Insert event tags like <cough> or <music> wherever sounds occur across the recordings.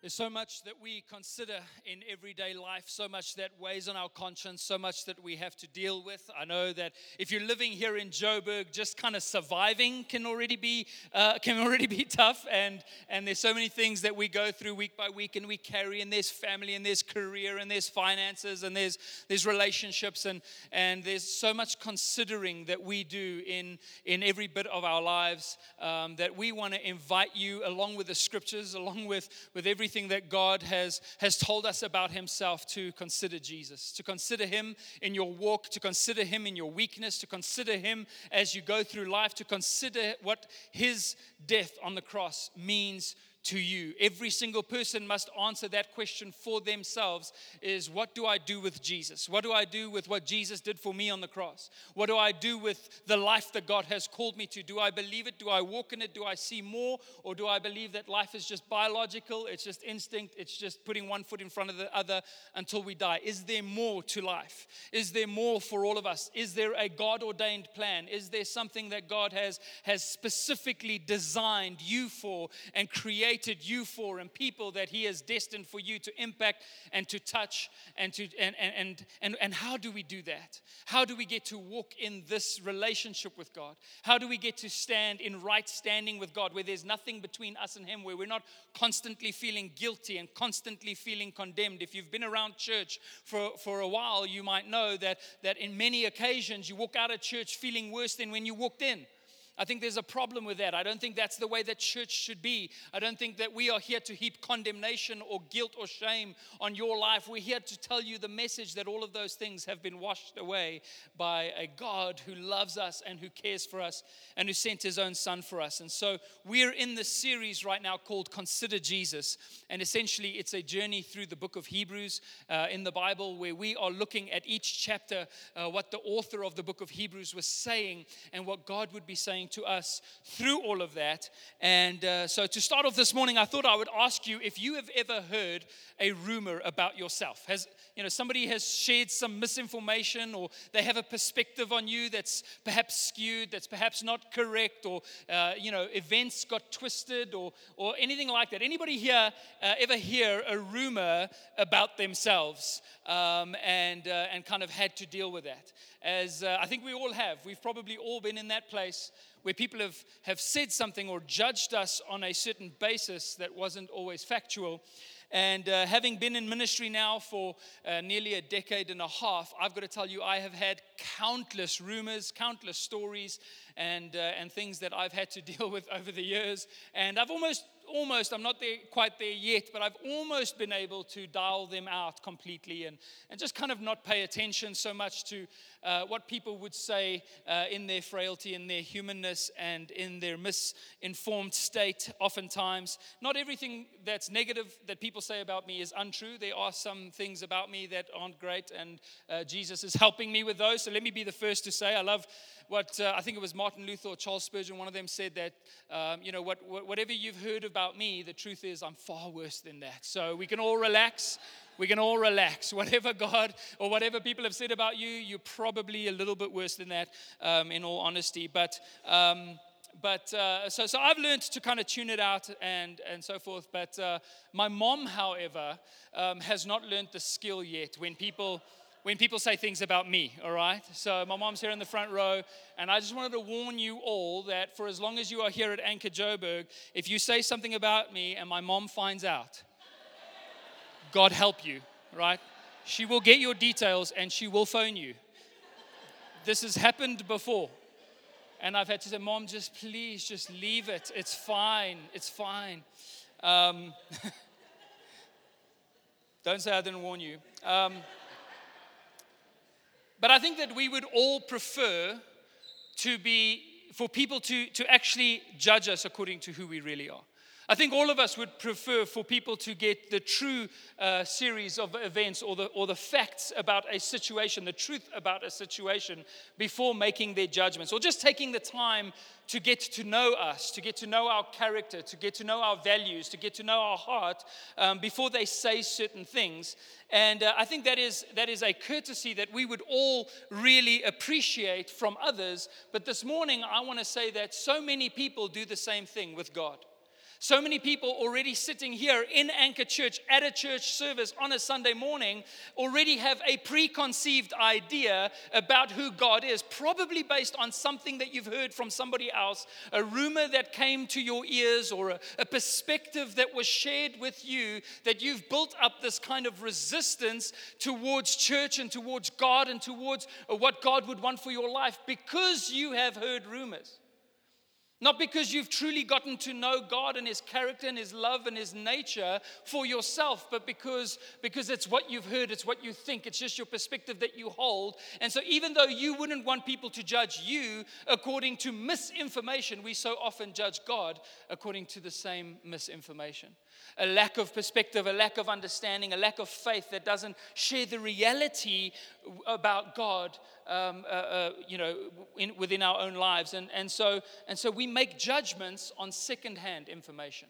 There's so much that we consider in everyday life, so much that weighs on our conscience, so much that we have to deal with. I know that if you're living here in Joburg, just kind of surviving can already be uh, can already be <laughs> tough, and and there's so many things that we go through week by week, and we carry, and there's family, and there's career, and there's finances, and there's there's relationships, and and there's so much considering that we do in in every bit of our lives um, that we want to invite you along with the scriptures, along with with everything everything that God has, has told us about Himself to consider Jesus, to consider Him in your walk, to consider Him in your weakness, to consider Him as you go through life, to consider what His death on the cross means to you. Every single person must answer that question for themselves is what do I do with Jesus? What do I do with what Jesus did for me on the cross? What do I do with the life that God has called me to? Do I believe it? Do I walk in it? Do I see more? Or do I believe that life is just biological? It's just instinct. It's just putting one foot in front of the other until we die. Is there more to life? Is there more for all of us? Is there a God ordained plan? Is there something that God has has specifically designed you for and created created you for and people that He has destined for you to impact and to touch and to and and and, and how do we do that? How do we get to walk in this relationship with God? How do we get to stand in right standing with God where there's nothing between us and Him, where we're not constantly feeling guilty and constantly feeling condemned? If you've been around church for, for a while, you might know that that in many occasions you walk out of church feeling worse than when you walked in. I think there's a problem with that. I don't think that's the way that church should be. I don't think that we are here to heap condemnation or guilt or shame on your life. We're here to tell you the message that all of those things have been washed away by a God who loves us and who cares for us and who sent his own son for us. And so we're in this series right now called Consider Jesus. And essentially, it's a journey through the book of Hebrews uh, in the Bible where we are looking at each chapter, uh, what the author of the book of Hebrews was saying and what God would be saying to us through all of that. And uh, so, to start off this morning, I thought I would ask you if you have ever heard a rumor about yourself. Has you know somebody has shared some misinformation, or they have a perspective on you that's perhaps skewed, that's perhaps not correct, or uh, you know events got twisted, or or anything like that. Anybody here uh, ever hear a rumor about themselves um, and uh, and kind of had to deal with that? As uh, I think we all have. We've probably all been in that place where people have, have said something or judged us on a certain basis that wasn't always factual. And uh, having been in ministry now for uh, nearly a decade and a half, I've got to tell you, I have had countless rumors, countless stories, and, uh, and things that I've had to <laughs> deal with over the years. And I've almost almost, I'm not there, quite there yet, but I've almost been able to dial them out completely and, and just kind of not pay attention so much to uh, what people would say uh, in their frailty, in their humanness, and in their misinformed state, oftentimes. Not everything that's negative that people say about me is untrue. There are some things about me that aren't great, and uh, Jesus is <laughs> helping me with those. So let me be the first to say I love what uh, I think it was Martin Luther or Charles Spurgeon, one of them said that, um, you know, what, whatever you've heard about me, the truth is I'm far worse than that. So we can all relax. We can all relax. <laughs> Whatever God or whatever people have said about you, you're probably a little bit worse than that, um, in all honesty. But, um, but uh, so, so I've learned to kind of tune it out and, and so forth. But uh, my mom, however, um, has not learned the skill yet when people when people say things about me, all right? So my mom's here in the front row, and I just wanted to warn you all that for as long as you are here at Anchor Joburg, if you say something about me and my mom finds out, God help you, right? She will get your details and she will phone you. This has happened before. And I've had to say, Mom, just please, just leave it. It's fine. It's fine. Um, <laughs> don't say I didn't warn you. Um, but I think that we would all prefer to be, for people to, to actually judge us according to who we really are. I think all of us would prefer for people to get the true uh, series of events or the, or the facts about a situation, the truth about a situation, before making their judgments, or just taking the time to get to know us, to get to know our character, to get to know our values, to get to know our heart um, before they say certain things. And uh, I think that is, that is a courtesy that we would all really appreciate from others. But this morning, I want to say that so many people do the same thing with God. So many people already sitting here in Anchor Church at a church service on a Sunday morning already have a preconceived idea about who God is, probably based on something that you've heard from somebody else, a rumor that came to your ears, or a, a perspective that was shared with you, that you've built up this kind of resistance towards church and towards God and towards what God would want for your life because you have heard rumors. Not because you've truly gotten to know God and His character and His love and His nature for yourself, but because, because it's what you've heard, it's what you think, it's just your perspective that you hold. And so, even though you wouldn't want people to judge you according to misinformation, we so often judge God according to the same misinformation a lack of perspective, a lack of understanding, a lack of faith that doesn't share the reality about God, um, uh, uh, you know, in, within our own lives. And, and, so, and so we make judgments on secondhand information.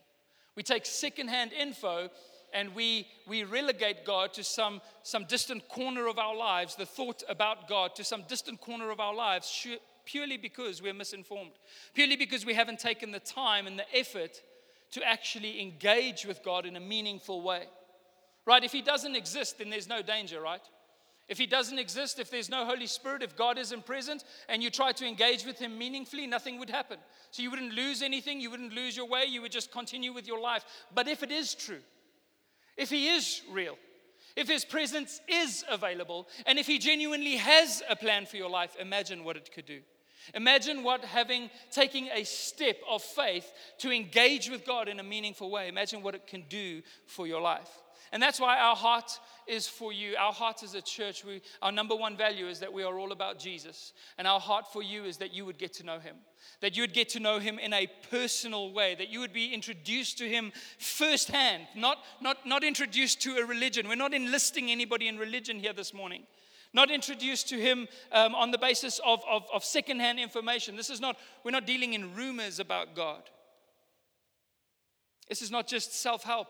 We take secondhand info and we, we relegate God to some, some distant corner of our lives, the thought about God to some distant corner of our lives, purely because we're misinformed, purely because we haven't taken the time and the effort to actually engage with God in a meaningful way. Right? If He doesn't exist, then there's no danger, right? If He doesn't exist, if there's no Holy Spirit, if God isn't present, and you try to engage with Him meaningfully, nothing would happen. So you wouldn't lose anything, you wouldn't lose your way, you would just continue with your life. But if it is true, if He is real, if His presence is available, and if He genuinely has a plan for your life, imagine what it could do. Imagine what having taking a step of faith to engage with God in a meaningful way. Imagine what it can do for your life. And that's why our heart is for you. Our heart as a church, we, our number one value is that we are all about Jesus. And our heart for you is that you would get to know him, that you would get to know him in a personal way, that you would be introduced to him firsthand, not, not, not introduced to a religion. We're not enlisting anybody in religion here this morning not introduced to him um, on the basis of, of, of secondhand information. This is not, we're not dealing in rumors about God. This is not just self help.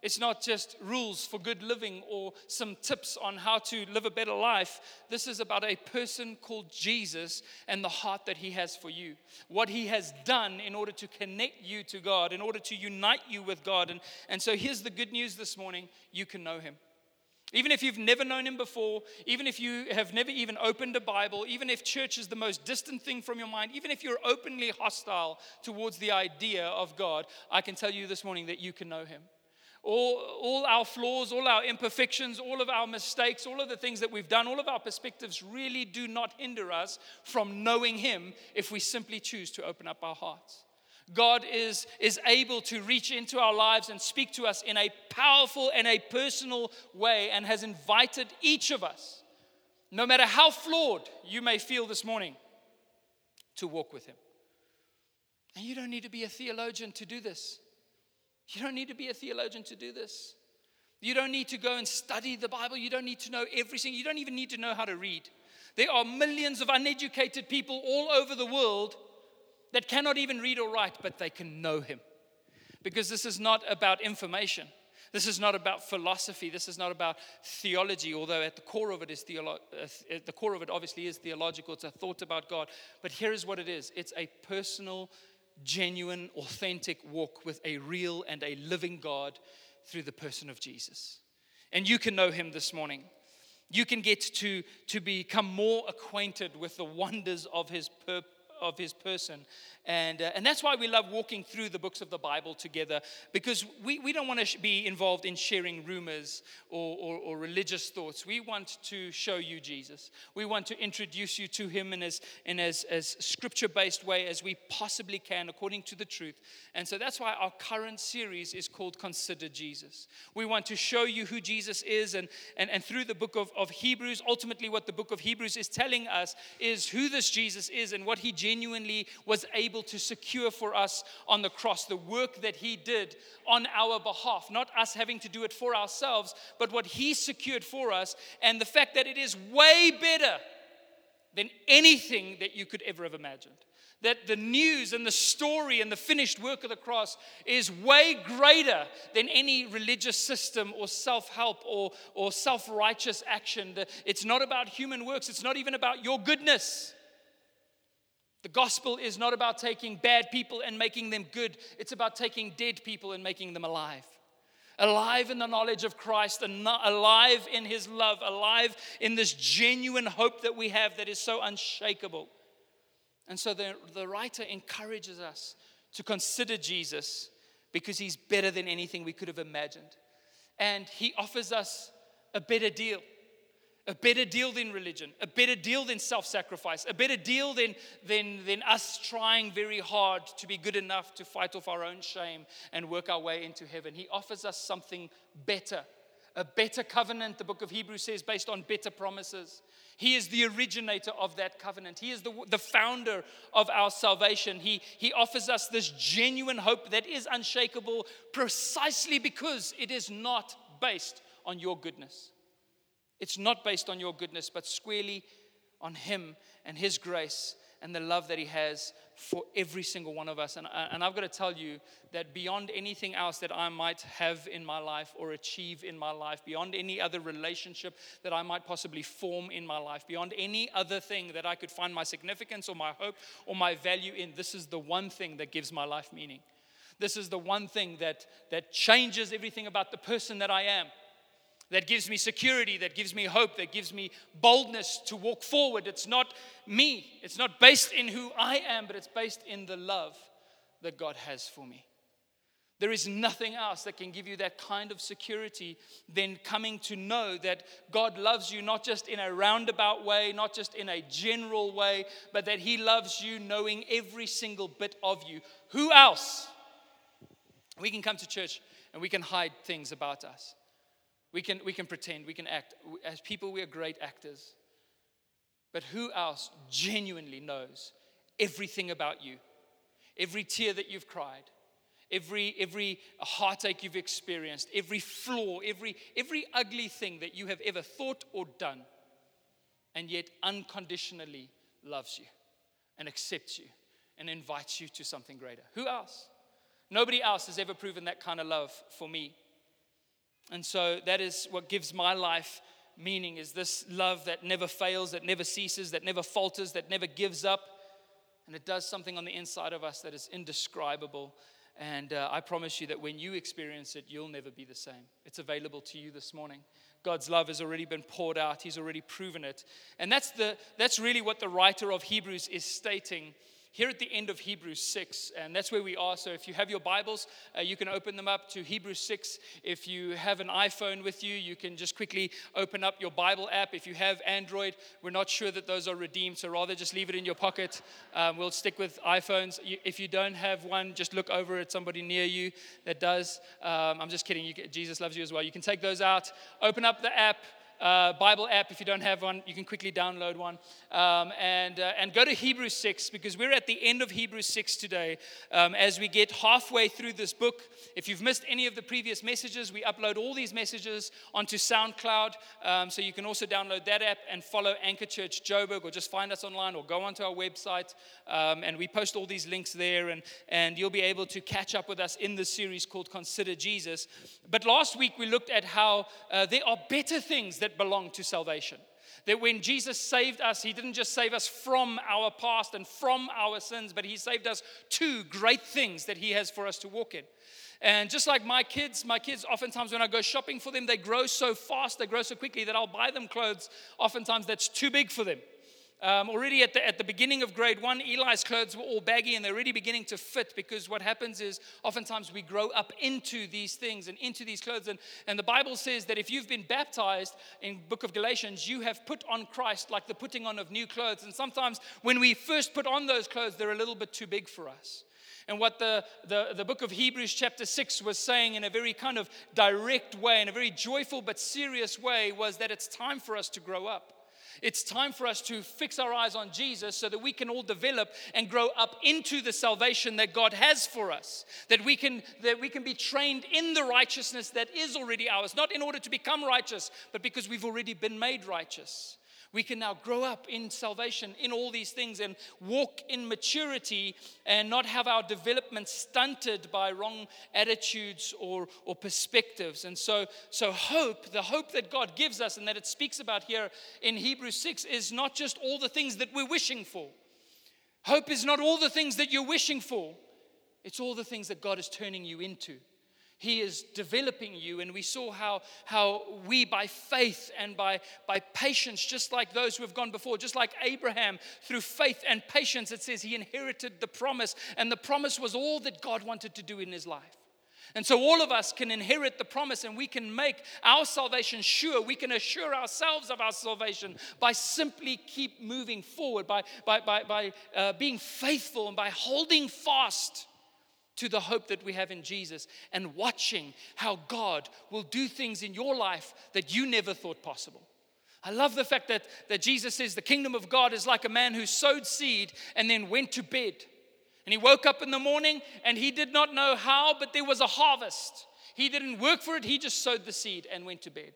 It's not just rules for good living or some tips on how to live a better life. This is about a person called Jesus and the heart that he has for you. What he has done in order to connect you to God, in order to unite you with God. And, and so here's the good news this morning you can know him. Even if you've never known him before, even if you have never even opened a Bible, even if church is the most distant thing from your mind, even if you're openly hostile towards the idea of God, I can tell you this morning that you can know him. All, all our flaws, all our imperfections, all of our mistakes, all of the things that we've done, all of our perspectives really do not hinder us from knowing him if we simply choose to open up our hearts. God is, is able to reach into our lives and speak to us in a powerful and a personal way and has invited each of us, no matter how flawed you may feel this morning, to walk with Him. And you don't need to be a theologian to do this. You don't need to be a theologian to do this. You don't need to go and study the Bible. You don't need to know everything. You don't even need to know how to read. There are millions of uneducated people all over the world that cannot even read or write, but they can know him. Because this is not about information. This is not about philosophy. This is not about theology, although at the core of it is theolo- uh, at the core of it obviously is theological. It's a thought about God. But here is what it is. It's a personal, genuine, authentic walk with a real and a living God through the person of Jesus. And you can know him this morning. You can get to, to become more acquainted with the wonders of his purpose of his person. And, uh, and that's why we love walking through the books of the Bible together because we, we don't want to sh- be involved in sharing rumors or, or, or, religious thoughts. We want to show you Jesus. We want to introduce you to him in as, in as, as scripture based way as we possibly can according to the truth. And so that's why our current series is called Consider Jesus. We want to show you who Jesus is and, and, and through the book of, of Hebrews, ultimately what the book of Hebrews is telling us is who this Jesus is and what he genuinely was able to secure for us on the cross, the work that He did on our behalf, not us having to do it for ourselves, but what He secured for us, and the fact that it is way better than anything that you could ever have imagined. That the news and the story and the finished work of the cross is way greater than any religious system or self help or, or self righteous action. It's not about human works, it's not even about your goodness. The gospel is not about taking bad people and making them good, it's about taking dead people and making them alive. Alive in the knowledge of Christ, alive in his love, alive in this genuine hope that we have that is so unshakable. And so the, the writer encourages us to consider Jesus because he's better than anything we could have imagined. And he offers us a better deal a better deal than religion, a better deal than self sacrifice, a better deal than, than, than us trying very hard to be good enough to fight off our own shame and work our way into heaven. He offers us something better, a better covenant, the book of Hebrews says, based on better promises. He is the originator of that covenant. He is the, the founder of our salvation. He, he offers us this genuine hope that is unshakable precisely because it is not based on your goodness. It's not based on your goodness, but squarely on Him and His grace and the love that He has for every single one of us. And, uh, and I've got to tell you that beyond anything else that I might have in my life or achieve in my life, beyond any other relationship that I might possibly form in my life, beyond any other thing that I could find my significance or my hope or my value in, this is the one thing that gives my life meaning. This is the one thing that, that changes everything about the person that I am that gives me security, that gives me hope, that gives me boldness to walk forward. It's not me, it's not based in who I am, but it's based in the love that God has for me. There is nothing else that can give you that kind of security than coming to know that God loves you not just in a roundabout way, not just in a general way, but that He loves you knowing every single bit of you. Who else? We can come to church and we can hide things about us. We can, we can pretend, we can act. As people, we are great actors. But who else genuinely knows everything about you? Every tear that you've cried, every, every heartache you've experienced, every flaw, every, every ugly thing that you have ever thought or done, and yet unconditionally loves you and accepts you and invites you to something greater. Who else? Nobody else has ever proven that kind of love for me. And so that is what gives my life meaning is this love that never fails, that never ceases, that never falters, that never gives up. And it does something on the inside of us that is indescribable. And uh, I promise you that when you experience it, you'll never be the same. It's available to you this morning. God's love has already been poured out, He's already proven it. And that's, the, that's really what the writer of Hebrews is stating here at the end of Hebrews 6, and that's where we are. So if you have your Bibles, uh, you can open them up to Hebrews 6. If you have an iPhone with you, you can just quickly open up your Bible app. If you have Android, we're not sure that those are redeemed, so rather just leave it in your pocket. Um, we'll stick with iPhones. If you don't have one, just look over at somebody near you that does. Um, I'm just kidding. You, Jesus loves you as well. You can take those out, open up the app uh, Bible app. If you don't have one, you can quickly download one. Um, and, uh, and go to Hebrews 6 because we're at the end of Hebrews 6 today. Um, as we get halfway through this book, if you've missed any of the previous messages, we upload all these messages onto SoundCloud. Um, so you can also download that app and follow Anchor Church Joburg or just find us online or go onto our website. Um, and we post all these links there, and, and you'll be able to catch up with us in this series called Consider Jesus. But last week we looked at how uh, there are better things that that belong to salvation. That when Jesus saved us, He didn't just save us from our past and from our sins, but He saved us to great things that He has for us to walk in. And just like my kids, my kids, oftentimes when I go shopping for them, they grow so fast, they grow so quickly that I'll buy them clothes, oftentimes that's too big for them. Um, already at the, at the beginning of grade one, Eli's clothes were all baggy and they're already beginning to fit because what happens is oftentimes we grow up into these things and into these clothes. And, and the Bible says that if you've been baptized in book of Galatians, you have put on Christ like the putting on of new clothes. And sometimes when we first put on those clothes, they're a little bit too big for us. And what the, the, the book of Hebrews, chapter 6, was saying in a very kind of direct way, in a very joyful but serious way, was that it's time for us to grow up. It's time for us to fix our eyes on Jesus so that we can all develop and grow up into the salvation that God has for us. That we can, that we can be trained in the righteousness that is already ours, not in order to become righteous, but because we've already been made righteous. We can now grow up in salvation, in all these things, and walk in maturity and not have our development stunted by wrong attitudes or, or perspectives. And so, so, hope, the hope that God gives us and that it speaks about here in Hebrews 6, is not just all the things that we're wishing for. Hope is not all the things that you're wishing for, it's all the things that God is turning you into. He is developing you, and we saw how, how we, by faith and by, by patience, just like those who have gone before, just like Abraham, through faith and patience, it says he inherited the promise, and the promise was all that God wanted to do in his life. And so all of us can inherit the promise and we can make our salvation sure. We can assure ourselves of our salvation by simply keep moving forward, by, by, by, by uh, being faithful and by holding fast to the hope that we have in Jesus and watching how God will do things in your life that you never thought possible. I love the fact that, that Jesus says the kingdom of God is like a man who sowed seed and then went to bed. And he woke up in the morning and he did not know how, but there was a harvest. He didn't work for it, he just sowed the seed and went to bed.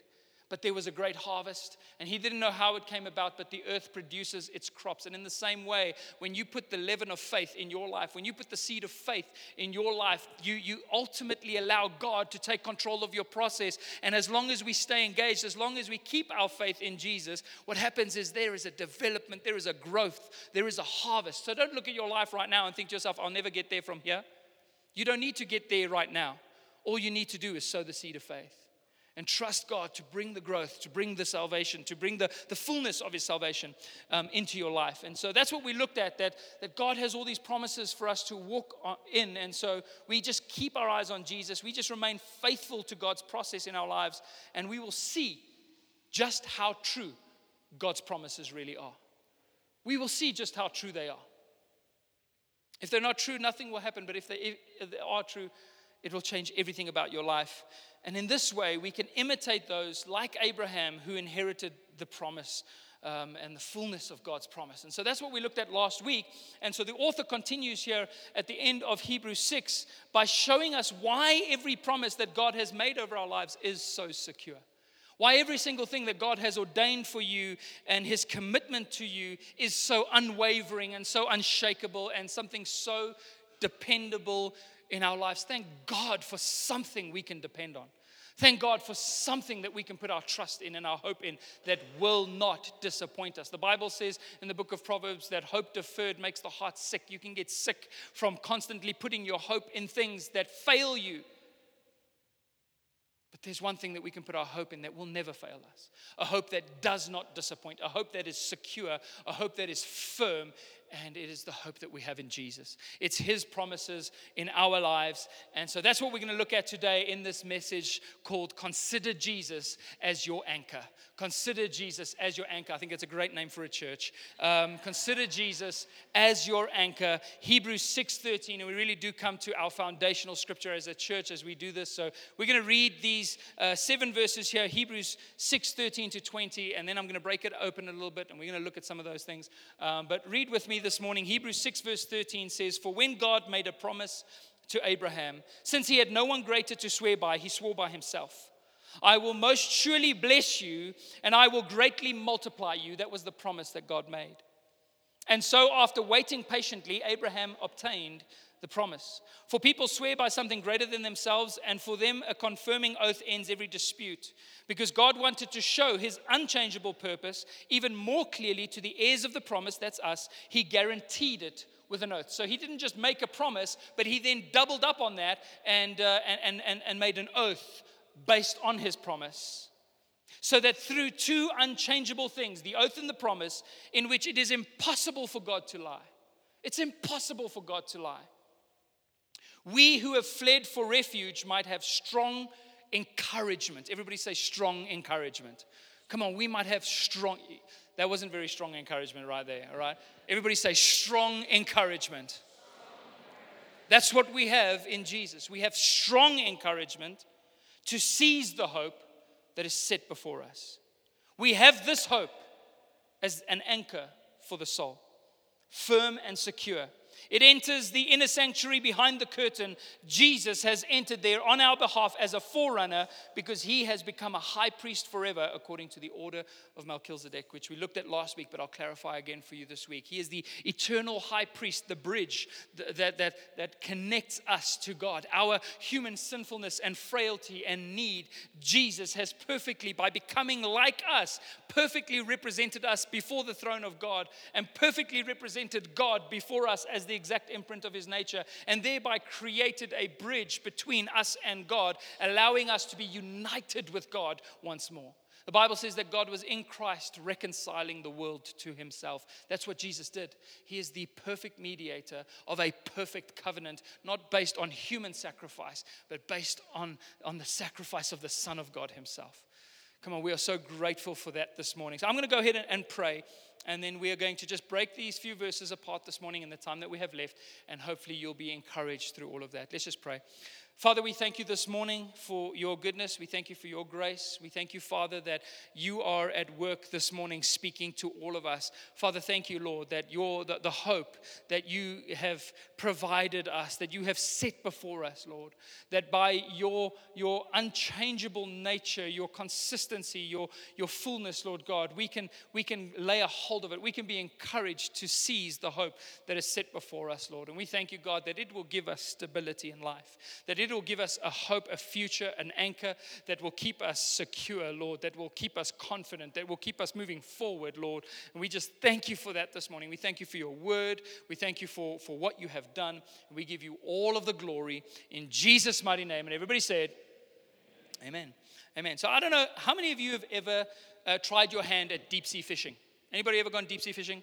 But there was a great harvest, and he didn't know how it came about, but the earth produces its crops. And in the same way, when you put the leaven of faith in your life, when you put the seed of faith in your life, you, you ultimately allow God to take control of your process. And as long as we stay engaged, as long as we keep our faith in Jesus, what happens is there is a development, there is a growth, there is a harvest. So don't look at your life right now and think to yourself, I'll never get there from here. You don't need to get there right now. All you need to do is sow the seed of faith and trust God to bring the growth, to bring the salvation, to bring the, the fullness of His salvation um, into your life. And so that's what we looked at that, that God has all these promises for us to walk in. And so we just keep our eyes on Jesus. We just remain faithful to God's process in our lives, and we will see just how true God's promises really are. We will see just how true they are. If they're not true, nothing will happen. But if they, if they are true, it will change everything about your life. And in this way, we can imitate those like Abraham who inherited the promise um, and the fullness of God's promise. And so that's what we looked at last week. And so the author continues here at the end of Hebrews 6 by showing us why every promise that God has made over our lives is so secure. Why every single thing that God has ordained for you and his commitment to you is so unwavering and so unshakable and something so dependable in our lives. Thank God for something we can depend on. Thank God for something that we can put our trust in and our hope in that will not disappoint us. The Bible says in the book of Proverbs that hope deferred makes the heart sick. You can get sick from constantly putting your hope in things that fail you. But there's one thing that we can put our hope in that will never fail us a hope that does not disappoint, a hope that is secure, a hope that is firm, and it is the hope that we have in Jesus. It's His promises in our lives. And so that's what we're going to look at today in this message called Consider Jesus as Your Anchor. Consider Jesus as your anchor. I think it's a great name for a church. Um, consider Jesus as your anchor. Hebrews 6:13, and we really do come to our foundational scripture as a church as we do this. So we're going to read these uh, seven verses here, Hebrews 6:13 to 20, and then I'm going to break it open a little bit, and we're going to look at some of those things. Um, but read with me this morning. Hebrews 6, verse 13 says, For when God made a promise to Abraham, since he had no one greater to swear by, he swore by himself. I will most surely bless you, and I will greatly multiply you. That was the promise that God made. And so, after waiting patiently, Abraham obtained the promise. For people swear by something greater than themselves, and for them, a confirming oath ends every dispute. Because God wanted to show his unchangeable purpose even more clearly to the heirs of the promise, that's us, he guaranteed it with an oath. So he didn't just make a promise, but he then doubled up on that and, uh, and, and, and made an oath based on his promise. So that through two unchangeable things, the oath and the promise, in which it is impossible for God to lie, it's impossible for God to lie we who have fled for refuge might have strong encouragement. Everybody say strong encouragement. Come on, we might have strong. That wasn't very strong encouragement right there, all right? Everybody say strong encouragement. That's what we have in Jesus. We have strong encouragement to seize the hope that is set before us. We have this hope as an anchor for the soul, firm and secure It enters the inner sanctuary behind the curtain. Jesus has entered there on our behalf as a forerunner because he has become a high priest forever according to the order of Melchizedek, which we looked at last week, but I'll clarify again for you this week. He is the eternal high priest, the bridge that, that, that connects us to God. Our human sinfulness and frailty and need, Jesus has perfectly, by becoming like us, perfectly represented us before the throne of God and perfectly represented God before us as the exact imprint of his nature, and thereby created a bridge between us and God, allowing us to be united with God once more. The Bible says that God was in Christ reconciling the world to himself. That's what Jesus did. He is the perfect mediator of a perfect covenant, not based on human sacrifice, but based on, on the sacrifice of the Son of God himself. Come on, we are so grateful for that this morning. So I'm going to go ahead and, and pray. And then we are going to just break these few verses apart this morning in the time that we have left. And hopefully you'll be encouraged through all of that. Let's just pray. Father, we thank you this morning for your goodness. We thank you for your grace. We thank you, Father, that you are at work this morning speaking to all of us. Father, thank you, Lord, that you're the, the hope that you have provided us, that you have set before us, Lord, that by your, your unchangeable nature, your consistency, your, your fullness, Lord God, we can, we can lay a hold of it. We can be encouraged to seize the hope that is set before us, Lord. And we thank you, God, that it will give us stability in life, that it will give us a hope, a future, an anchor that will keep us secure, Lord, that will keep us confident, that will keep us moving forward, Lord. And we just thank you for that this morning. We thank you for your word. We thank you for, for what you have done. And we give you all of the glory in Jesus' mighty name. And everybody said, Amen. Amen. So I don't know how many of you have ever uh, tried your hand at deep sea fishing. Anybody ever gone deep sea fishing?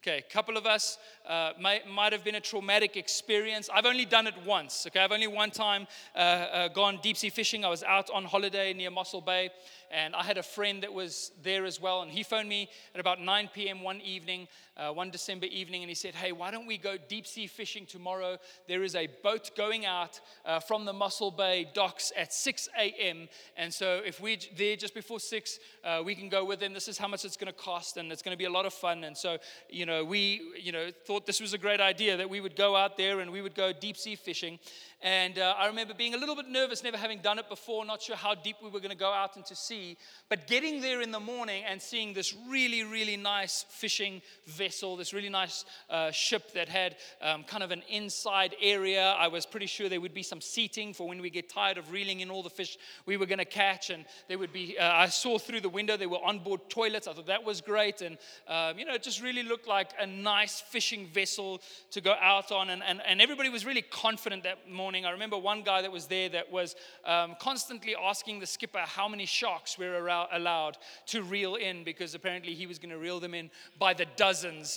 Okay, a couple of us uh, might, have been a traumatic experience. I've only done it once. Okay, I've only one time uh, uh, gone deep sea fishing. I was out on holiday near Mossel Bay, and I had a friend that was there as well. And he phoned me at about 9 p.m. one evening, uh, one December evening, and he said, Hey, why don't we go deep sea fishing tomorrow? There is a boat going out uh, from the Mossel Bay docks at 6 a.m. And so if we're there just before 6, uh, we can go with them. This is how much it's going to cost, and it's going to be a lot of fun. And so, you know, we, you know, thought this was a great idea that we would go out there and we would go deep sea fishing. And uh, I remember being a little bit nervous, never having done it before, not sure how deep we were going to go out into sea. But getting there in the morning and seeing this really, really nice fishing vessel, this really nice uh, ship that had um, kind of an inside area. I was pretty sure there would be some seating for when we get tired of reeling in all the fish we were going to catch. And there would be, uh, I saw through the window, there were onboard toilets. I thought that was great. And, um, you know, it just really looked like a nice fishing vessel to go out on. And, and, and everybody was really confident that morning. I remember one guy that was there that was um, constantly asking the skipper how many sharks we were allowed to reel in because apparently he was going to reel them in by the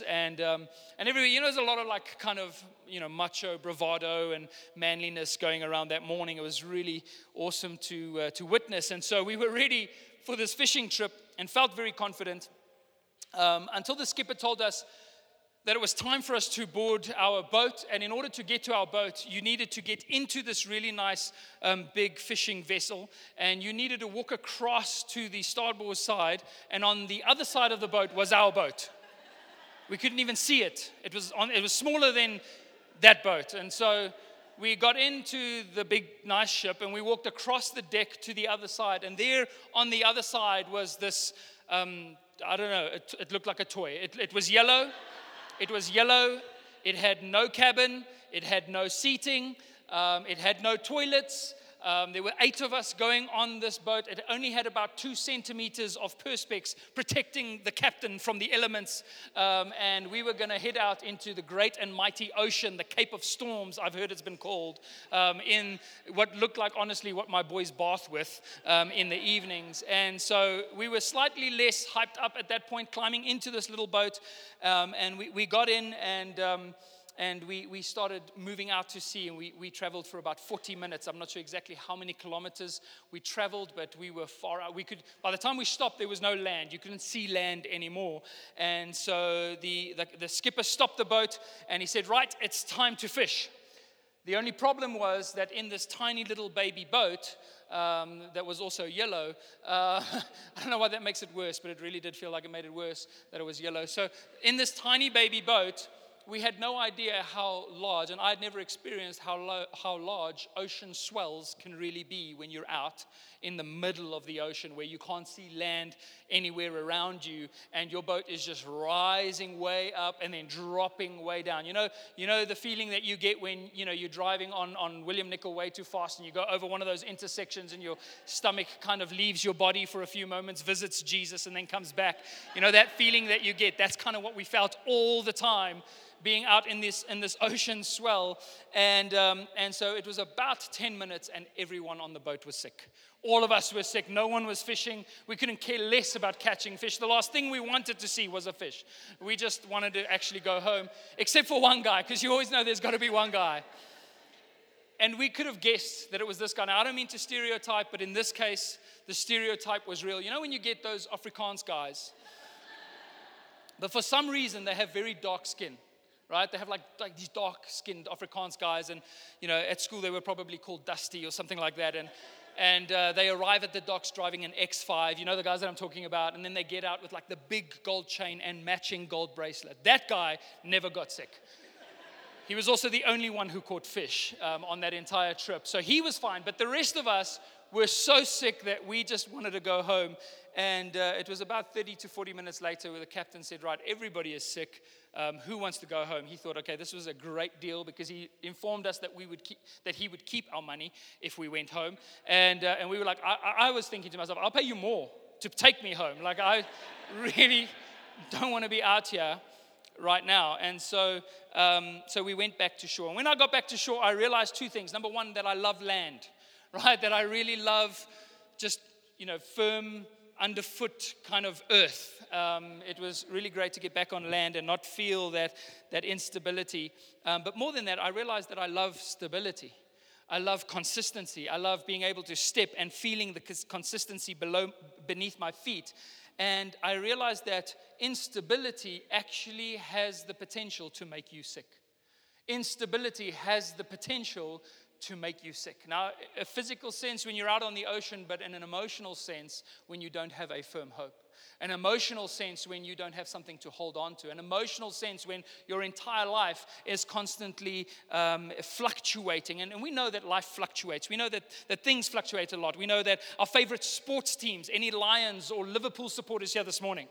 And, um, and everybody, you know, there's a lot of like kind of, you know, macho bravado and manliness going around that morning. It was really awesome to, uh, to witness. And so we were ready for this fishing trip and felt very confident um, until the skipper told us that it was time for us to board our boat. And in order to get to our boat, you needed to get into this really nice um, big fishing vessel. And you needed to walk across to the starboard side. And on the other side of the boat was our boat. We couldn't even see it. It was, on, it was smaller than that boat. And so we got into the big, nice ship and we walked across the deck to the other side. And there on the other side was this um, I don't know, it, it, looked like a toy. It, it was yellow. It was yellow. It had no cabin. It had no seating. Um, it had no toilets. Um, there were eight of us going on this boat. It only had about two centimeters of perspex protecting the captain from the elements. Um, and we were going to head out into the great and mighty ocean, the Cape of Storms, I've heard it's been called, um, in what looked like, honestly, what my boys bath with um, in the evenings. And so we were slightly less hyped up at that point, climbing into this little boat. Um, and we, we got in and um, and we, we started moving out to sea and we, we traveled for about 40 minutes i'm not sure exactly how many kilometers we traveled but we were far out we could by the time we stopped there was no land you couldn't see land anymore and so the, the, the skipper stopped the boat and he said right it's time to fish the only problem was that in this tiny little baby boat um, that was also yellow. Uh, <laughs> I don't know why that makes it worse, but it really did feel like it made it worse that it was yellow. So, in this tiny baby boat, we had no idea how large, and I'd never experienced how, lo- how large ocean swells can really be when you're out in the middle of the ocean where you can't see land anywhere around you and your boat is just rising way up and then dropping way down. You know, you know the feeling that you get when you know you're driving on, on William Nicol way too fast and you go over one of those intersections and your stomach kind of leaves your body for a few moments, visits Jesus, and then comes back. You know that feeling that you get. That's kind of what we felt all the time being out in this in this <laughs> ocean swell and um, and so it was about 10 minutes and everyone on the boat was sick all of us were sick. No one was fishing. We couldn't care less about catching fish. The last thing we wanted to see was a fish. We just wanted to actually go home, except for one guy, because you always know there's got to be one guy. And we could have guessed that it was this guy. Now, I don't mean to stereotype, but in this case, the stereotype was real. You know, when you get those Afrikaans guys, but for some reason, they have very dark skin right? They have like, like these dark skinned Afrikaans guys, and you know, at school they were probably called Dusty or something like that. And and uh, they arrive at the docks driving an X5. You know the guys that I'm talking about. And then they get out with like the big gold chain and matching gold bracelet. That guy never got sick. He was also the only one who caught fish um, on that entire trip. So he was fine. But the rest of us were so sick that we just wanted to go home. And uh, it was about 30 to 40 minutes later where the captain said, Right, everybody is sick. Um, who wants to go home? He thought, okay, this was a great deal because he informed us that we would keep, that he would keep our money if we went home. And, uh, and we were like, I, I was thinking to myself, I'll pay you more to take me home. Like, I <laughs> really don't want to be out here right now. And so, um, so we went back to shore. And when I got back to shore, I realized two things. Number one, that I love land, <laughs> right? That I really love just, you know, firm underfoot kind of earth. Um, it was really great to get back on land and not feel that, that instability. Um, but more than that, I realized that I love stability. I love consistency. I love being able to step and feeling the consistency below, beneath my feet. And I realized that instability actually has the potential to make you sick. Instability has the potential to make you sick. Now, a physical sense when you're out on the ocean, but in an emotional sense when you don't have a firm hope. An emotional sense when you don't have something to hold on to. An emotional sense when your entire life is constantly um, fluctuating. And, and, we know that life fluctuates. We know that, that things fluctuate a lot. We know that our favorite sports teams, any Lions or Liverpool supporters here this morning,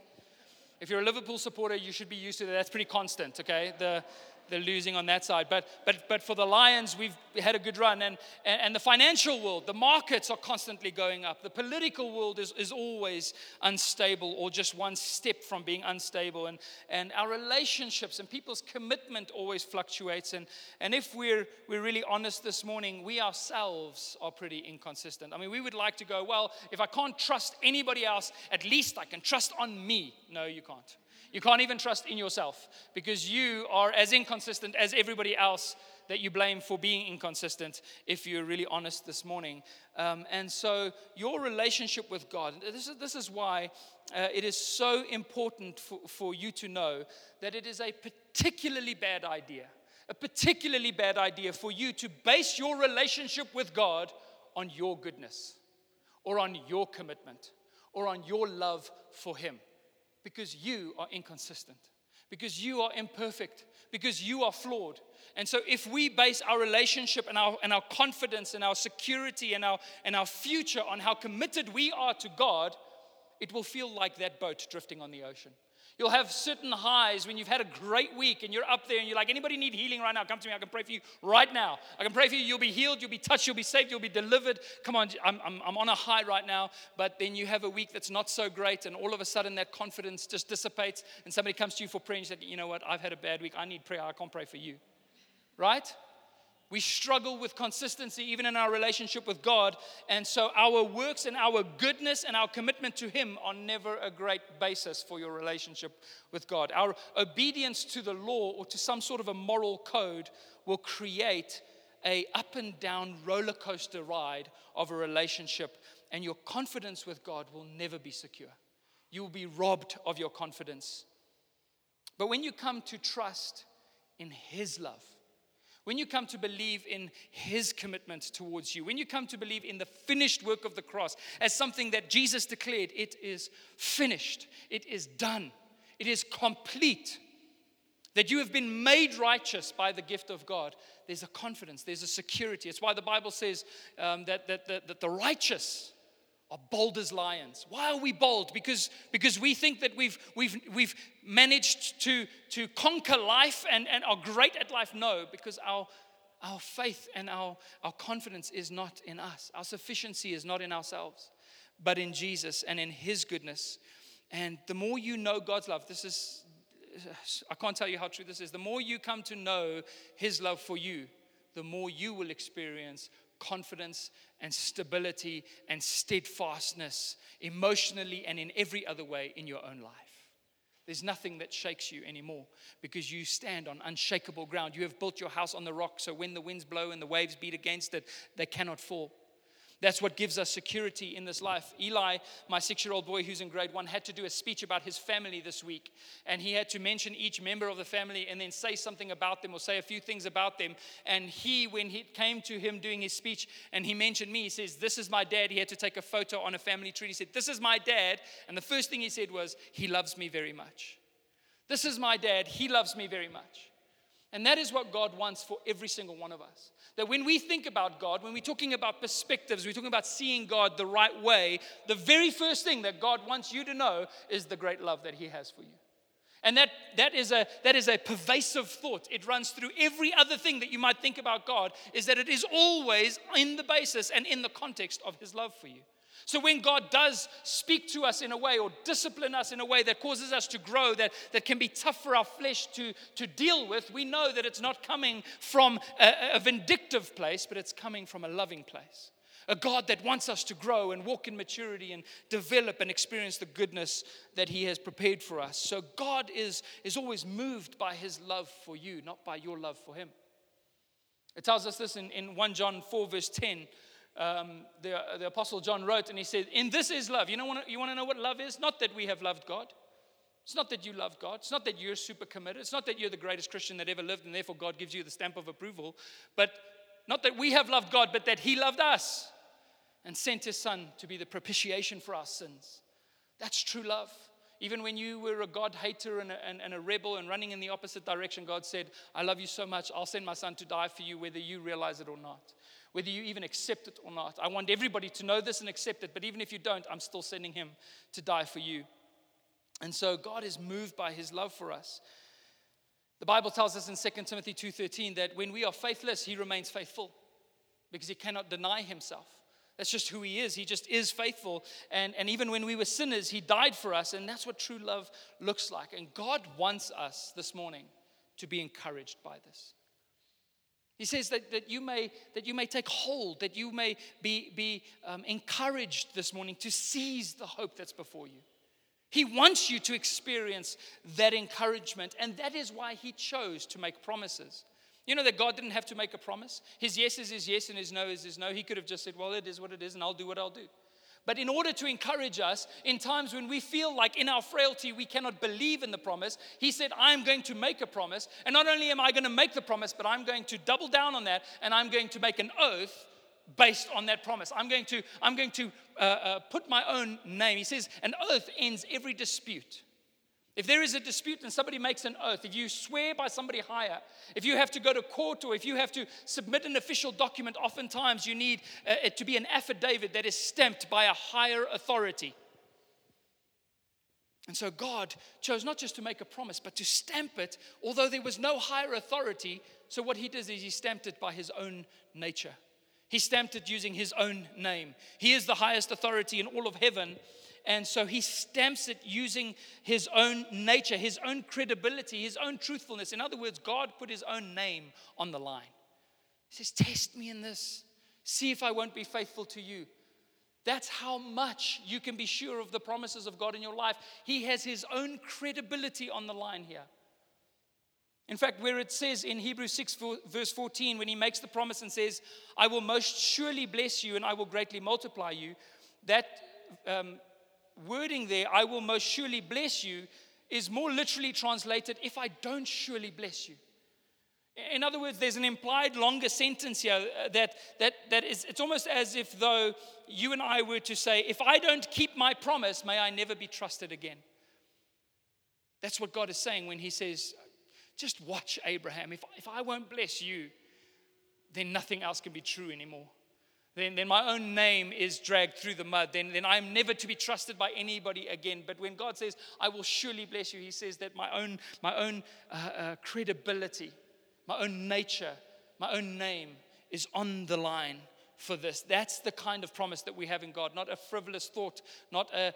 if you're a Liverpool supporter, you should be used to that. That's pretty constant, okay? The, they're losing on that side. But, but, but for the Lions, we've had a good run. And, and, and the financial world, the markets are constantly going up. The political world is, is always unstable or just one step from being unstable. And, and our relationships and people's commitment always fluctuates. And, and if we're, we're really honest this morning, we ourselves are pretty inconsistent. I mean, we would like to go, well, if I can't trust anybody else, at least I can trust on me. No, you can't. You can't even trust in yourself because you are as inconsistent as everybody else that you blame for being inconsistent, if you're really honest this morning. Um, and so, your relationship with God, this is, this is why uh, it is so important for, for you to know that it is a particularly bad idea, a particularly bad idea for you to base your relationship with God on your goodness or on your commitment or on your love for Him because you are inconsistent, because you are imperfect, because you are flawed. And so, if we base our relationship and our, and our confidence and our security and our, and our future on how committed we are to God, it will feel like that boat drifting on the ocean. You'll have certain highs when you've had a great week and you're up there and you're like, anybody need healing right now? Come to me. I can pray for you right now. I can pray for you. You'll be healed. You'll be touched. You'll be saved. You'll be delivered. Come on. I'm, I'm, I'm on a high right now. But then you have a week that's not so great and all of a sudden that confidence just dissipates and somebody comes to you for prayer and you say, you know what? I've had a bad week. I need prayer. I can't pray for you. Right? We struggle with consistency even in our relationship with God. And so our works and our goodness and our commitment to Him are never a great basis for your relationship with God. Our obedience to the law or to some sort of a moral code will create a up and down roller coaster ride of a relationship and your confidence with God will never be secure. You will be robbed of your confidence. But when you come to trust in His love, when you come to believe in His commitment towards you, when you come to believe in the finished work of the cross as something that Jesus declared, it is finished, it is done, it is complete, that you have been made righteous by the gift of God, there's a confidence, there's a security. It's why the Bible says um, that, that, that, that the righteous are bold as lions. Why are we bold? Because, because we think that we've, we've, we've managed to, to conquer life and, and are great at life. No, because our, our faith and our, our confidence is not in us. Our sufficiency is not in ourselves, but in Jesus and in His goodness. And the more you know God's love, this is, I can't tell you how true this is. The more you come to know His love for you, the more you will experience confidence and stability and steadfastness emotionally and in every other way in your own life. There's nothing that shakes you anymore because you stand on unshakable ground. You have built your house on the rock, so when the winds blow and the waves beat against it, they cannot fall. That's what gives us security in this life. Eli, my six year old boy who's in grade one, had to do a speech about his family this week. And he had to mention each member of the family and then say something about them or say a few things about them. And he, when he came to him doing his speech and he mentioned me, he says, This is my dad. He had to take a photo on a family tree. He said, This is my dad. And the first thing he said was, He loves me very much. This is my dad. He loves me very much. And that is what God wants for every single one of us. That when we think about God, when we're talking about perspectives, we're talking about seeing God the right way, the very first thing that God wants you to know is the great love that He has for you. And that, that, is a, that is a pervasive thought. It runs through every other thing that you might think about God, is that it is always in the basis and in the context of His love for you. So when God does speak to us in a way or discipline us in a way that causes us to grow, that, that can be tough for our flesh to, to deal with, we know that it's not coming from a, a vindictive place, but it's coming from a loving place. A God that wants us to grow and walk in maturity and develop and experience the goodness that He has prepared for us. So God is, is always moved by His love for you, not by your love for Him. It tells us this in, in 1 John 4, verse 10 um, the, the Apostle John wrote, and he said, In this is love. You, know, you want to know what love is? Not that we have loved God. It's not that you love God. It's not that you're super committed. It's not that you're the greatest Christian that ever lived, and therefore God gives you the stamp of approval. But not that we have loved God, but that He loved us and sent His Son to be the propitiation for our sins. That's true love. Even when you were a God hater and a, and, and a rebel and running in the opposite direction, God said, I love you so much, I'll send my son to die for you, whether you realize it or not whether you even accept it or not. I want everybody to know this and accept it, but even if you don't, I'm still sending him to die for you. And so God is moved by his love for us. The Bible tells us in 2 Timothy 2:13 that when we are faithless, he remains faithful because he cannot deny himself. That's just who he is. He just is faithful. And, and even when we were sinners, he died for us. And that's what true love looks like. And God wants us this morning to be encouraged by this. He says that, that, you may, that you may take hold, that you may be, be um, encouraged this morning to seize the hope that's before you. He wants you to experience that encouragement, and that is why He chose to make promises. You know that God didn't have to make a promise. His yes is his yes and his no is his no. He could have just said, Well, it is what it is, and I'll do what I'll do. But in order to encourage us in times when we feel like in our frailty we cannot believe in the promise, he said, I'm going to make a promise. And not only am I going to make the promise, but I'm going to double down on that and I'm going to make an oath based on that promise. I'm going to, I'm going to uh, uh, put my own name. He says, an oath ends every dispute. If there is a dispute and somebody makes an oath, if you swear by somebody higher, if you have to go to court or if you have to submit an official document, oftentimes you need uh, it to be an affidavit that is stamped by a higher authority. And so God chose not just to make a promise, but to stamp it, although there was no higher authority. So what he does is he stamped it by his own nature. He stamped it using his own name. He is the highest authority in all of heaven. And so he stamps it using his own nature, his own credibility, his own truthfulness. In other words, God put his own name on the line. He says, Test me in this. See if I won't be faithful to you. That's how much you can be sure of the promises of God in your life. He has his own credibility on the line here. In fact, where it says in Hebrews 6, verse 14, when he makes the promise and says, I will most surely bless you and I will greatly multiply you, that um, wording there, I will most surely bless you, is more literally translated, if I don't surely bless you. In other words, there's an implied longer sentence here uh, that, that, that is, it's almost as if though you and I were to say, if I don't keep my promise, may I never be trusted again. That's what God is saying when He says, just watch Abraham. If, if I won't bless you, then nothing else can be true anymore. Then, then my own name is dragged through the mud. Then, then I'm never to be trusted by anybody again. But when God says, I will surely bless you, He says that my own, my own uh, uh, credibility, my own nature, my own name is on the line for this. That's the kind of promise that we have in God. Not a frivolous thought, not a,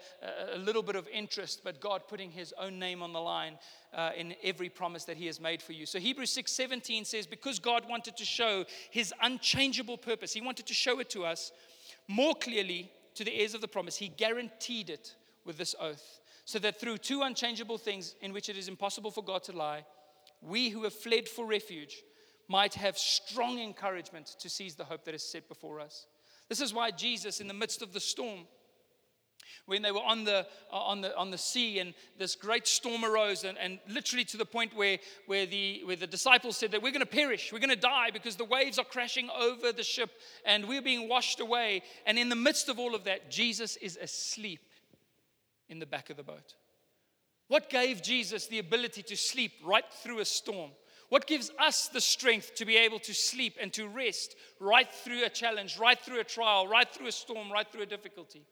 a little bit of interest, but God putting His own name on the line uh, in every promise that He has made for you. So Hebrews 6 17 says, Because God wanted to show His unchangeable purpose, He wanted to show it to us more clearly to the heirs of the promise. He guaranteed it with this oath, so that through two unchangeable things in which it is impossible for God to lie, we who have fled for refuge might have strong encouragement to seize the hope that is set before us. This is why Jesus, in the midst of the storm, when they were on the, uh, on the, on the sea and this great storm arose, and, and literally to the point where, where, the, where the disciples said that we're going to perish, we're going to die because the waves are crashing over the ship and we're being washed away. And in the midst of all of that, Jesus is asleep in the back of the boat. What gave Jesus the ability to sleep right through a storm? What gives us the strength to be able to sleep and to rest right through a challenge, right through a trial, right through a storm, right through a difficulty?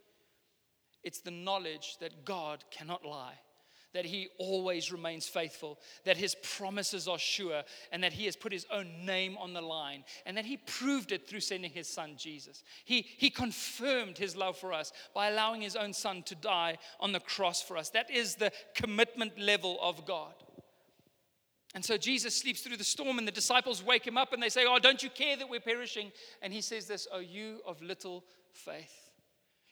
It's the knowledge that God cannot lie, that He always remains faithful, that His promises are sure, and that He has put His own name on the line, and that He proved it through sending His Son, Jesus. He, he confirmed His love for us by allowing His own Son to die on the cross for us. That is the commitment level of God. And so Jesus sleeps through the storm, and the disciples wake him up and they say, Oh, don't you care that we're perishing? And he says this, Oh, you of little faith.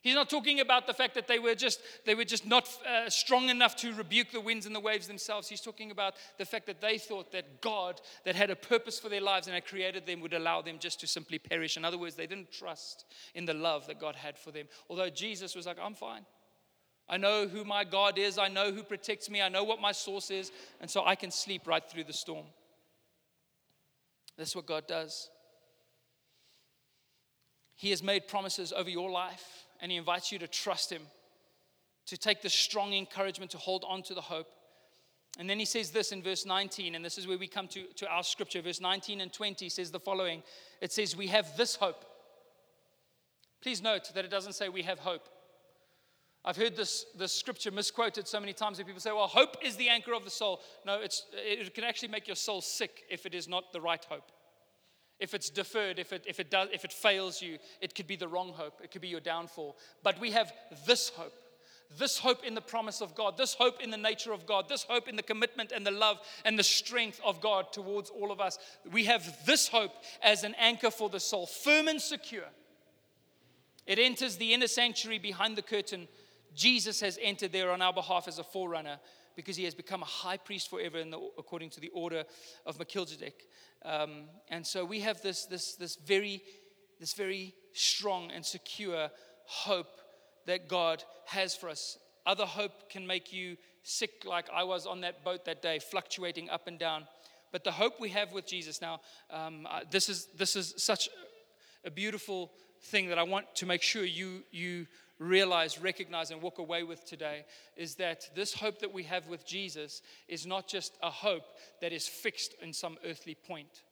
He's not talking about the fact that they were just, they were just not uh, strong enough to rebuke the winds and the waves themselves. He's talking about the fact that they thought that God, that had a purpose for their lives and had created them, would allow them just to simply perish. In other words, they didn't trust in the love that God had for them. Although Jesus was like, I'm fine. I know who my God is. I know who protects me. I know what my source is. And so I can sleep right through the storm. That's what God does. He has made promises over your life, and He invites you to trust Him, to take the strong encouragement to hold on to the hope. And then He says this in verse 19, and this is where we come to, to our scripture. Verse 19 and 20 says the following It says, We have this hope. Please note that it doesn't say we have hope. I've heard this, this scripture misquoted so many times that people say, well, hope is the anchor of the soul. No, it's, it can actually make your soul sick if it is not the right hope. If it's deferred, if it, if, it does, if it fails you, it could be the wrong hope. It could be your downfall. But we have this hope this hope in the promise of God, this hope in the nature of God, this hope in the commitment and the love and the strength of God towards all of us. We have this hope as an anchor for the soul, firm and secure. It enters the inner sanctuary behind the curtain Jesus has entered there on our behalf as a forerunner because he has become a high priest forever the, according to the order of Melchizedek. Um, and so we have this, this, this, very, this very strong and secure hope that God has for us. Other hope can make you sick, like I was on that boat that day, fluctuating up and down. But the hope we have with Jesus now, um, uh, this, is, this is such a beautiful thing that I want to make sure you, you realize, recognize, and walk away with today is that this hope that we have with Jesus is not just a hope that is fixed in some earthly point.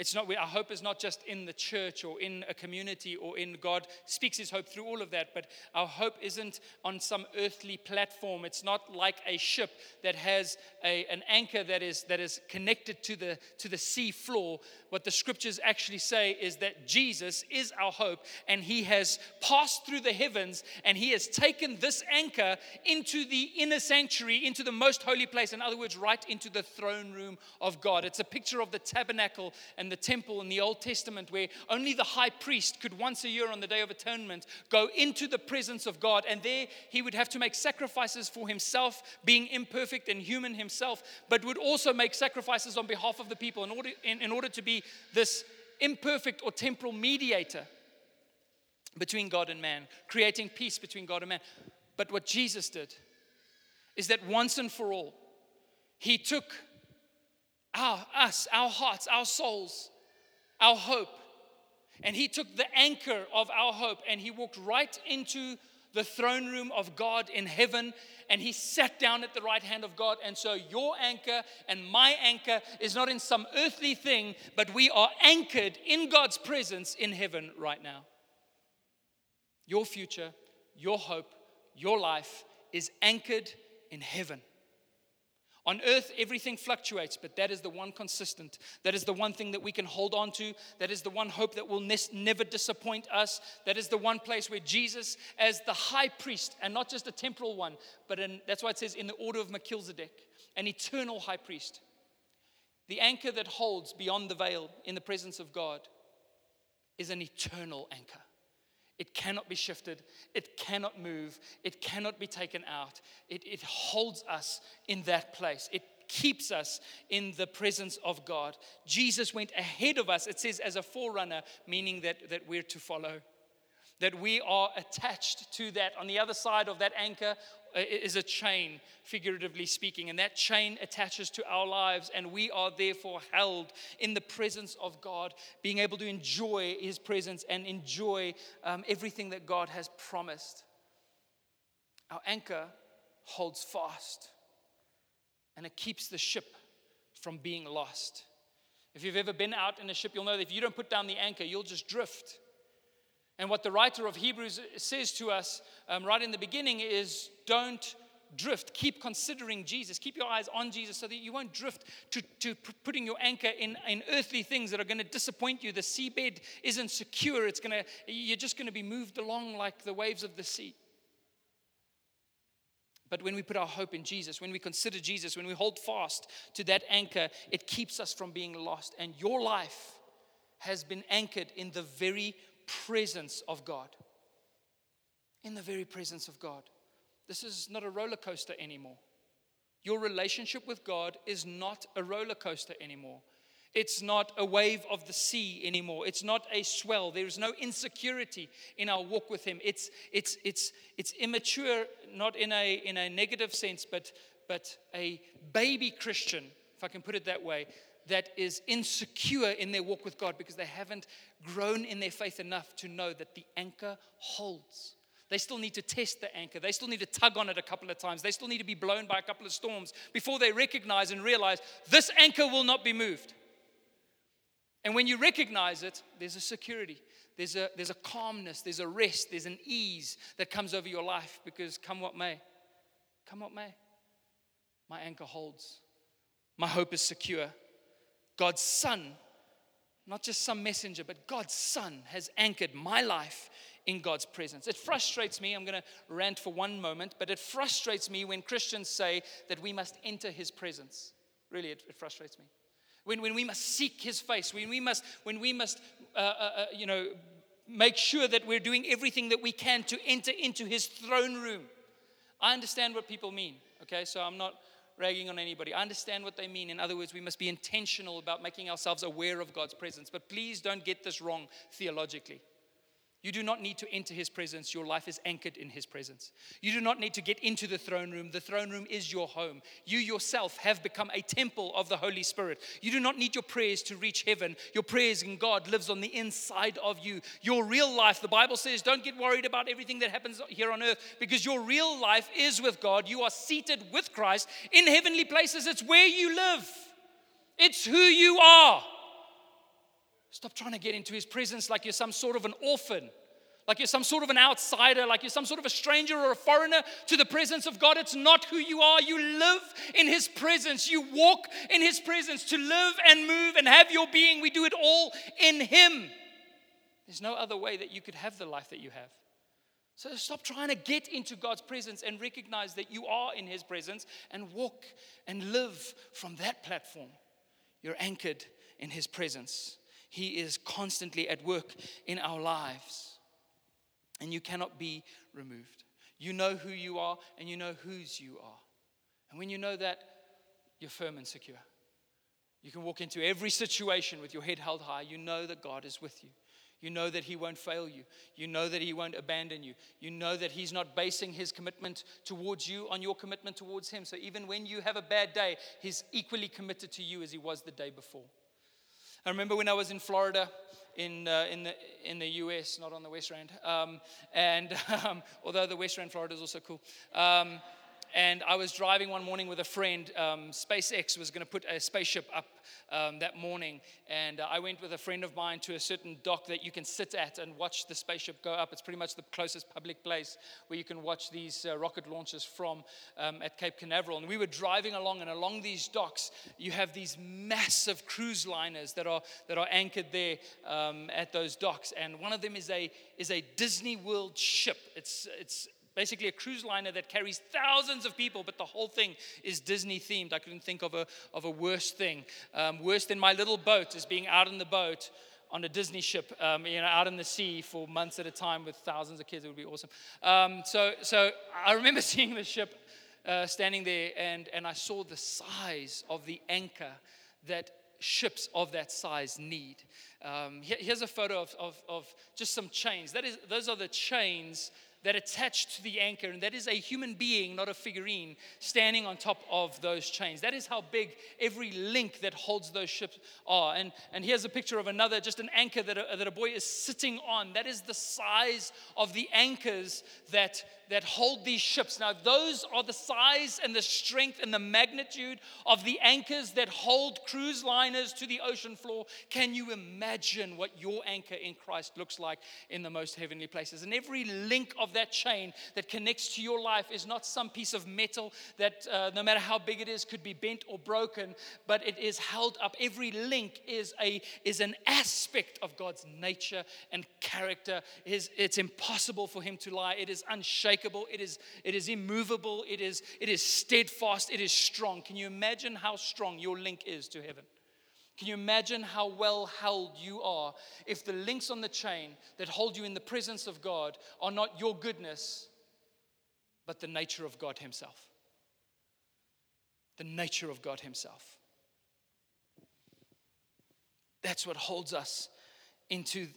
It's not, our hope is not just in the church or in a community or in God speaks his hope through all of that, but our hope isn't on some earthly platform. It's not like a ship that has a, an anchor that is, that is connected to the, to the sea floor. What the scriptures actually say is that Jesus is our hope and he has passed through the heavens and he has taken this anchor into the inner sanctuary, into the most holy place. In other words, right into the throne room of God. It's a picture of the tabernacle and the temple in the Old Testament where only the high priest could once a year on the Day of Atonement go into the presence of God. And there he would have to make sacrifices for himself, being imperfect and human himself, but would also make sacrifices on behalf of the people in order, in, in order to be this imperfect or temporal mediator between God and man, creating peace between God and man. But what Jesus did is that once and for all, he took our, us, our hearts, our souls, our hope. And he took the anchor of our hope and he walked right into the throne room of God in heaven, and he sat down at the right hand of God. And so your anchor and my anchor is not in some earthly thing, but we are anchored in God's presence in heaven right now. Your future, your hope, your life is anchored in heaven. On earth, everything fluctuates, but that is the one consistent. That is the one thing that we can hold on to. That is the one hope that will ne- never disappoint us. That is the one place where Jesus, as the high priest, and not just a temporal one, but in, that's why it says in the order of Melchizedek, an eternal high priest. The anchor that holds beyond the veil in the presence of God is an eternal anchor. It cannot be shifted. It cannot move. It cannot be taken out. It, it holds us in that place. It keeps us in the presence of God. Jesus went ahead of us, it says, as a forerunner, meaning that, that we're to follow. That we are attached to that. On the other side of that anchor uh, is a chain, figuratively speaking, and that chain attaches to our lives, and we are therefore held in the presence of God, being able to enjoy His presence and enjoy um, everything that God has promised. Our anchor holds fast, and it keeps the ship from being lost. If you've ever been out in a ship, you'll know that if you don't put down the anchor, you'll just drift. And what the writer of Hebrews says to us um, right in the beginning is don't drift. Keep considering Jesus. Keep your eyes on Jesus so that you won't drift to, to putting your anchor in, in earthly things that are going to disappoint you. The seabed isn't secure. It's to, you're just going to be moved along like the waves of the sea. But when we put our hope in Jesus, when we consider Jesus, when we hold fast to that anchor, it keeps us from being lost. And your life has been anchored in the very presence of God. In the very presence of God. This is not a roller coaster anymore. Your relationship with God is not a roller coaster anymore. It's not a wave of the sea anymore. It's not a swell. There is no insecurity in our walk with Him. It's, it's, it's, it's immature, not in a, in a negative sense, but, but a baby Christian, if I can put it that way, that is insecure in their walk with God because they haven't grown in their faith enough to know that the anchor holds. They still need to test the anchor. They still need to tug on it a couple of times. They still need to be blown by a couple of storms before they recognize and realize this anchor will not be moved. And when you recognize it, there's a security, there's a, there's a calmness, there's a rest, there's an ease that comes over your life because come what may, come what may, my anchor holds. My hope is secure. God's Son, not just some messenger, but God's Son has anchored my life in God's presence. It frustrates me, I'm going to rant for one moment, but it frustrates me when Christians say that we must enter his presence. Really, it, it frustrates me. When, when we must seek his face, when we must, when we must uh, uh, uh, you know, make sure that we're doing everything that we can to enter into his throne room. I understand what people mean, okay? So I'm not ragging on anybody. I understand what they mean. In other words, we must be intentional about making ourselves aware of God's presence. But please don't get this wrong theologically. You do not need to enter his presence. Your life is anchored in his presence. You do not need to get into the throne room. The throne room is your home. You yourself have become a temple of the Holy Spirit. You do not need your prayers to reach heaven. Your prayers in God lives on the inside of you. Your real life, the Bible says, don't get worried about everything that happens here on earth because your real life is with God. You are seated with Christ in heavenly places. It's where you live. It's who you are. Stop trying to get into his presence like you're some sort of an orphan, like you're some sort of an outsider, like you're some sort of a stranger or a foreigner to the presence of God. It's not who you are. You live in his presence, you walk in his presence to live and move and have your being. We do it all in him. There's no other way that you could have the life that you have. So stop trying to get into God's presence and recognize that you are in His presence and walk and live from that platform. You're anchored in His presence. He is constantly at work in our lives. And you cannot be removed. You know who you are and you know whose you are. And when you know that, you're firm and secure. You can walk into every situation with your head held high. You know that God is with you. You know that He won't fail you. You know that He won't abandon you. You know that He's not basing His commitment towards you on your commitment towards Him. So even when you have a bad day, He's equally committed to you as He was the day before. I remember when I was in Florida in, uh, in, the, in the US, not on the West Rand. Um, and <laughs> um, although the West Rand, Florida is also cool. Um, and I was driving one morning with a friend. Um, SpaceX was going to put a spaceship up um, that morning, and uh, I went with a friend of mine to a certain dock that you can sit at and watch the spaceship go up. It's pretty much the closest public place where you can watch these uh, rocket launches from um, at Cape Canaveral. And we were driving along, and along these docks, you have these massive cruise liners that are that are anchored there um, at those docks. And one of them is a is a Disney World ship. It's it's basically a cruise liner that carries thousands of people, but the whole thing is Disney themed. I couldn't think of a, of a worse thing. Um, worse than my little boat is being out in the boat on a Disney ship, um, you know, out in the sea for months at a time with thousands of kids. It would be awesome. Um, so, so I remember <laughs> seeing the ship uh, standing there, and, and I saw the size of the anchor that ships of that size need. Um, here, here's a photo of, of, of, just some chains. That is, those are the chains that attached to the anchor, and that is a human being, not a figurine, standing on top of those chains. That is how big every link that holds those ships are. And, and here's a picture of another, just an anchor that a, that a boy is sitting on. That is the size of the anchors that, that hold these ships. Now, those are the size and the strength and the magnitude of the anchors that hold cruise liners to the ocean floor. Can you imagine what your anchor in Christ looks like in the most heavenly places? And every link of that chain that connects to your life is not some piece of metal that, uh, no matter how big it is, could be bent or broken, but it is held up. Every link is, a, is an aspect of God's nature and character. It is, it's impossible for Him to lie. It is unshakable. It is, it is immovable. It is, it is steadfast. It is strong. Can you imagine how strong your link is to heaven? Can you imagine how well held you are if the links on the chain that hold you in the presence of God are not your goodness, but the nature of God Himself? The nature of God Himself. That's what holds us into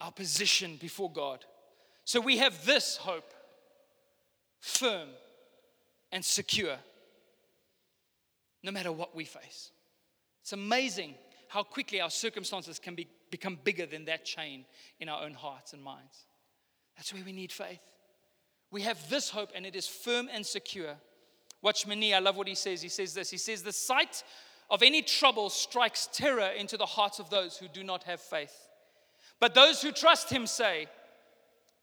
our position before God. So we have this hope firm and secure no matter what we face. It's amazing how quickly our circumstances can be, become bigger than that chain in our own hearts and minds. That's where we need faith. We have this hope and it is firm and secure. Watchman Nee, I love what he says. He says this He says, The sight of any trouble strikes terror into the hearts of those who do not have faith. But those who trust him say,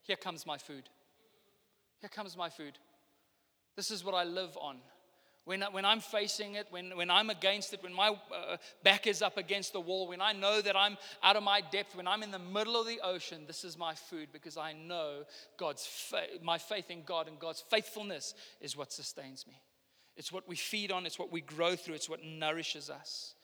Here comes my food. Here comes my food. This is what I live on when, when I'm facing it, when, when I'm against it, when my uh, back is up against the wall, when I know that I'm out of my depth, when I'm in the middle of the ocean, this is my food because I know God's fa- my faith in God and God's faithfulness is what sustains me. It's what we feed on, it's what we grow through, it's what nourishes us.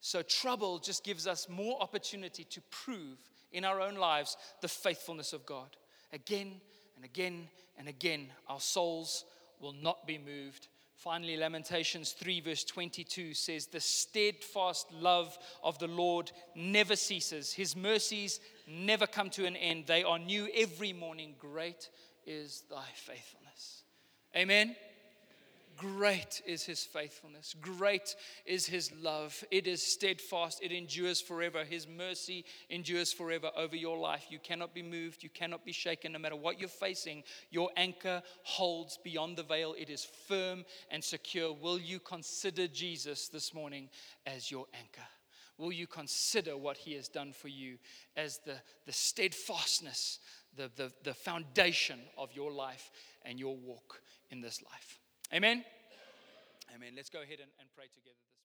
So, trouble just gives us more opportunity to prove in our own lives the faithfulness of God. Again and again and again, our souls will not be moved Finally, Lamentations 3, verse 22 says, The steadfast love of the Lord never ceases, His mercies never come to an end. They are new every morning. Great is thy faithfulness. Amen. Great is his faithfulness. Great is his love. It is steadfast. It endures forever. His mercy endures forever over your life. You cannot be moved. You cannot be shaken. No matter what you're facing, your anchor holds beyond the veil. It is firm and secure. Will you consider Jesus this morning as your anchor? Will you consider what he has done for you as the, the steadfastness, the, the, the foundation of your life and your walk in this life? Amen? Amen. Let's go ahead and, and pray together.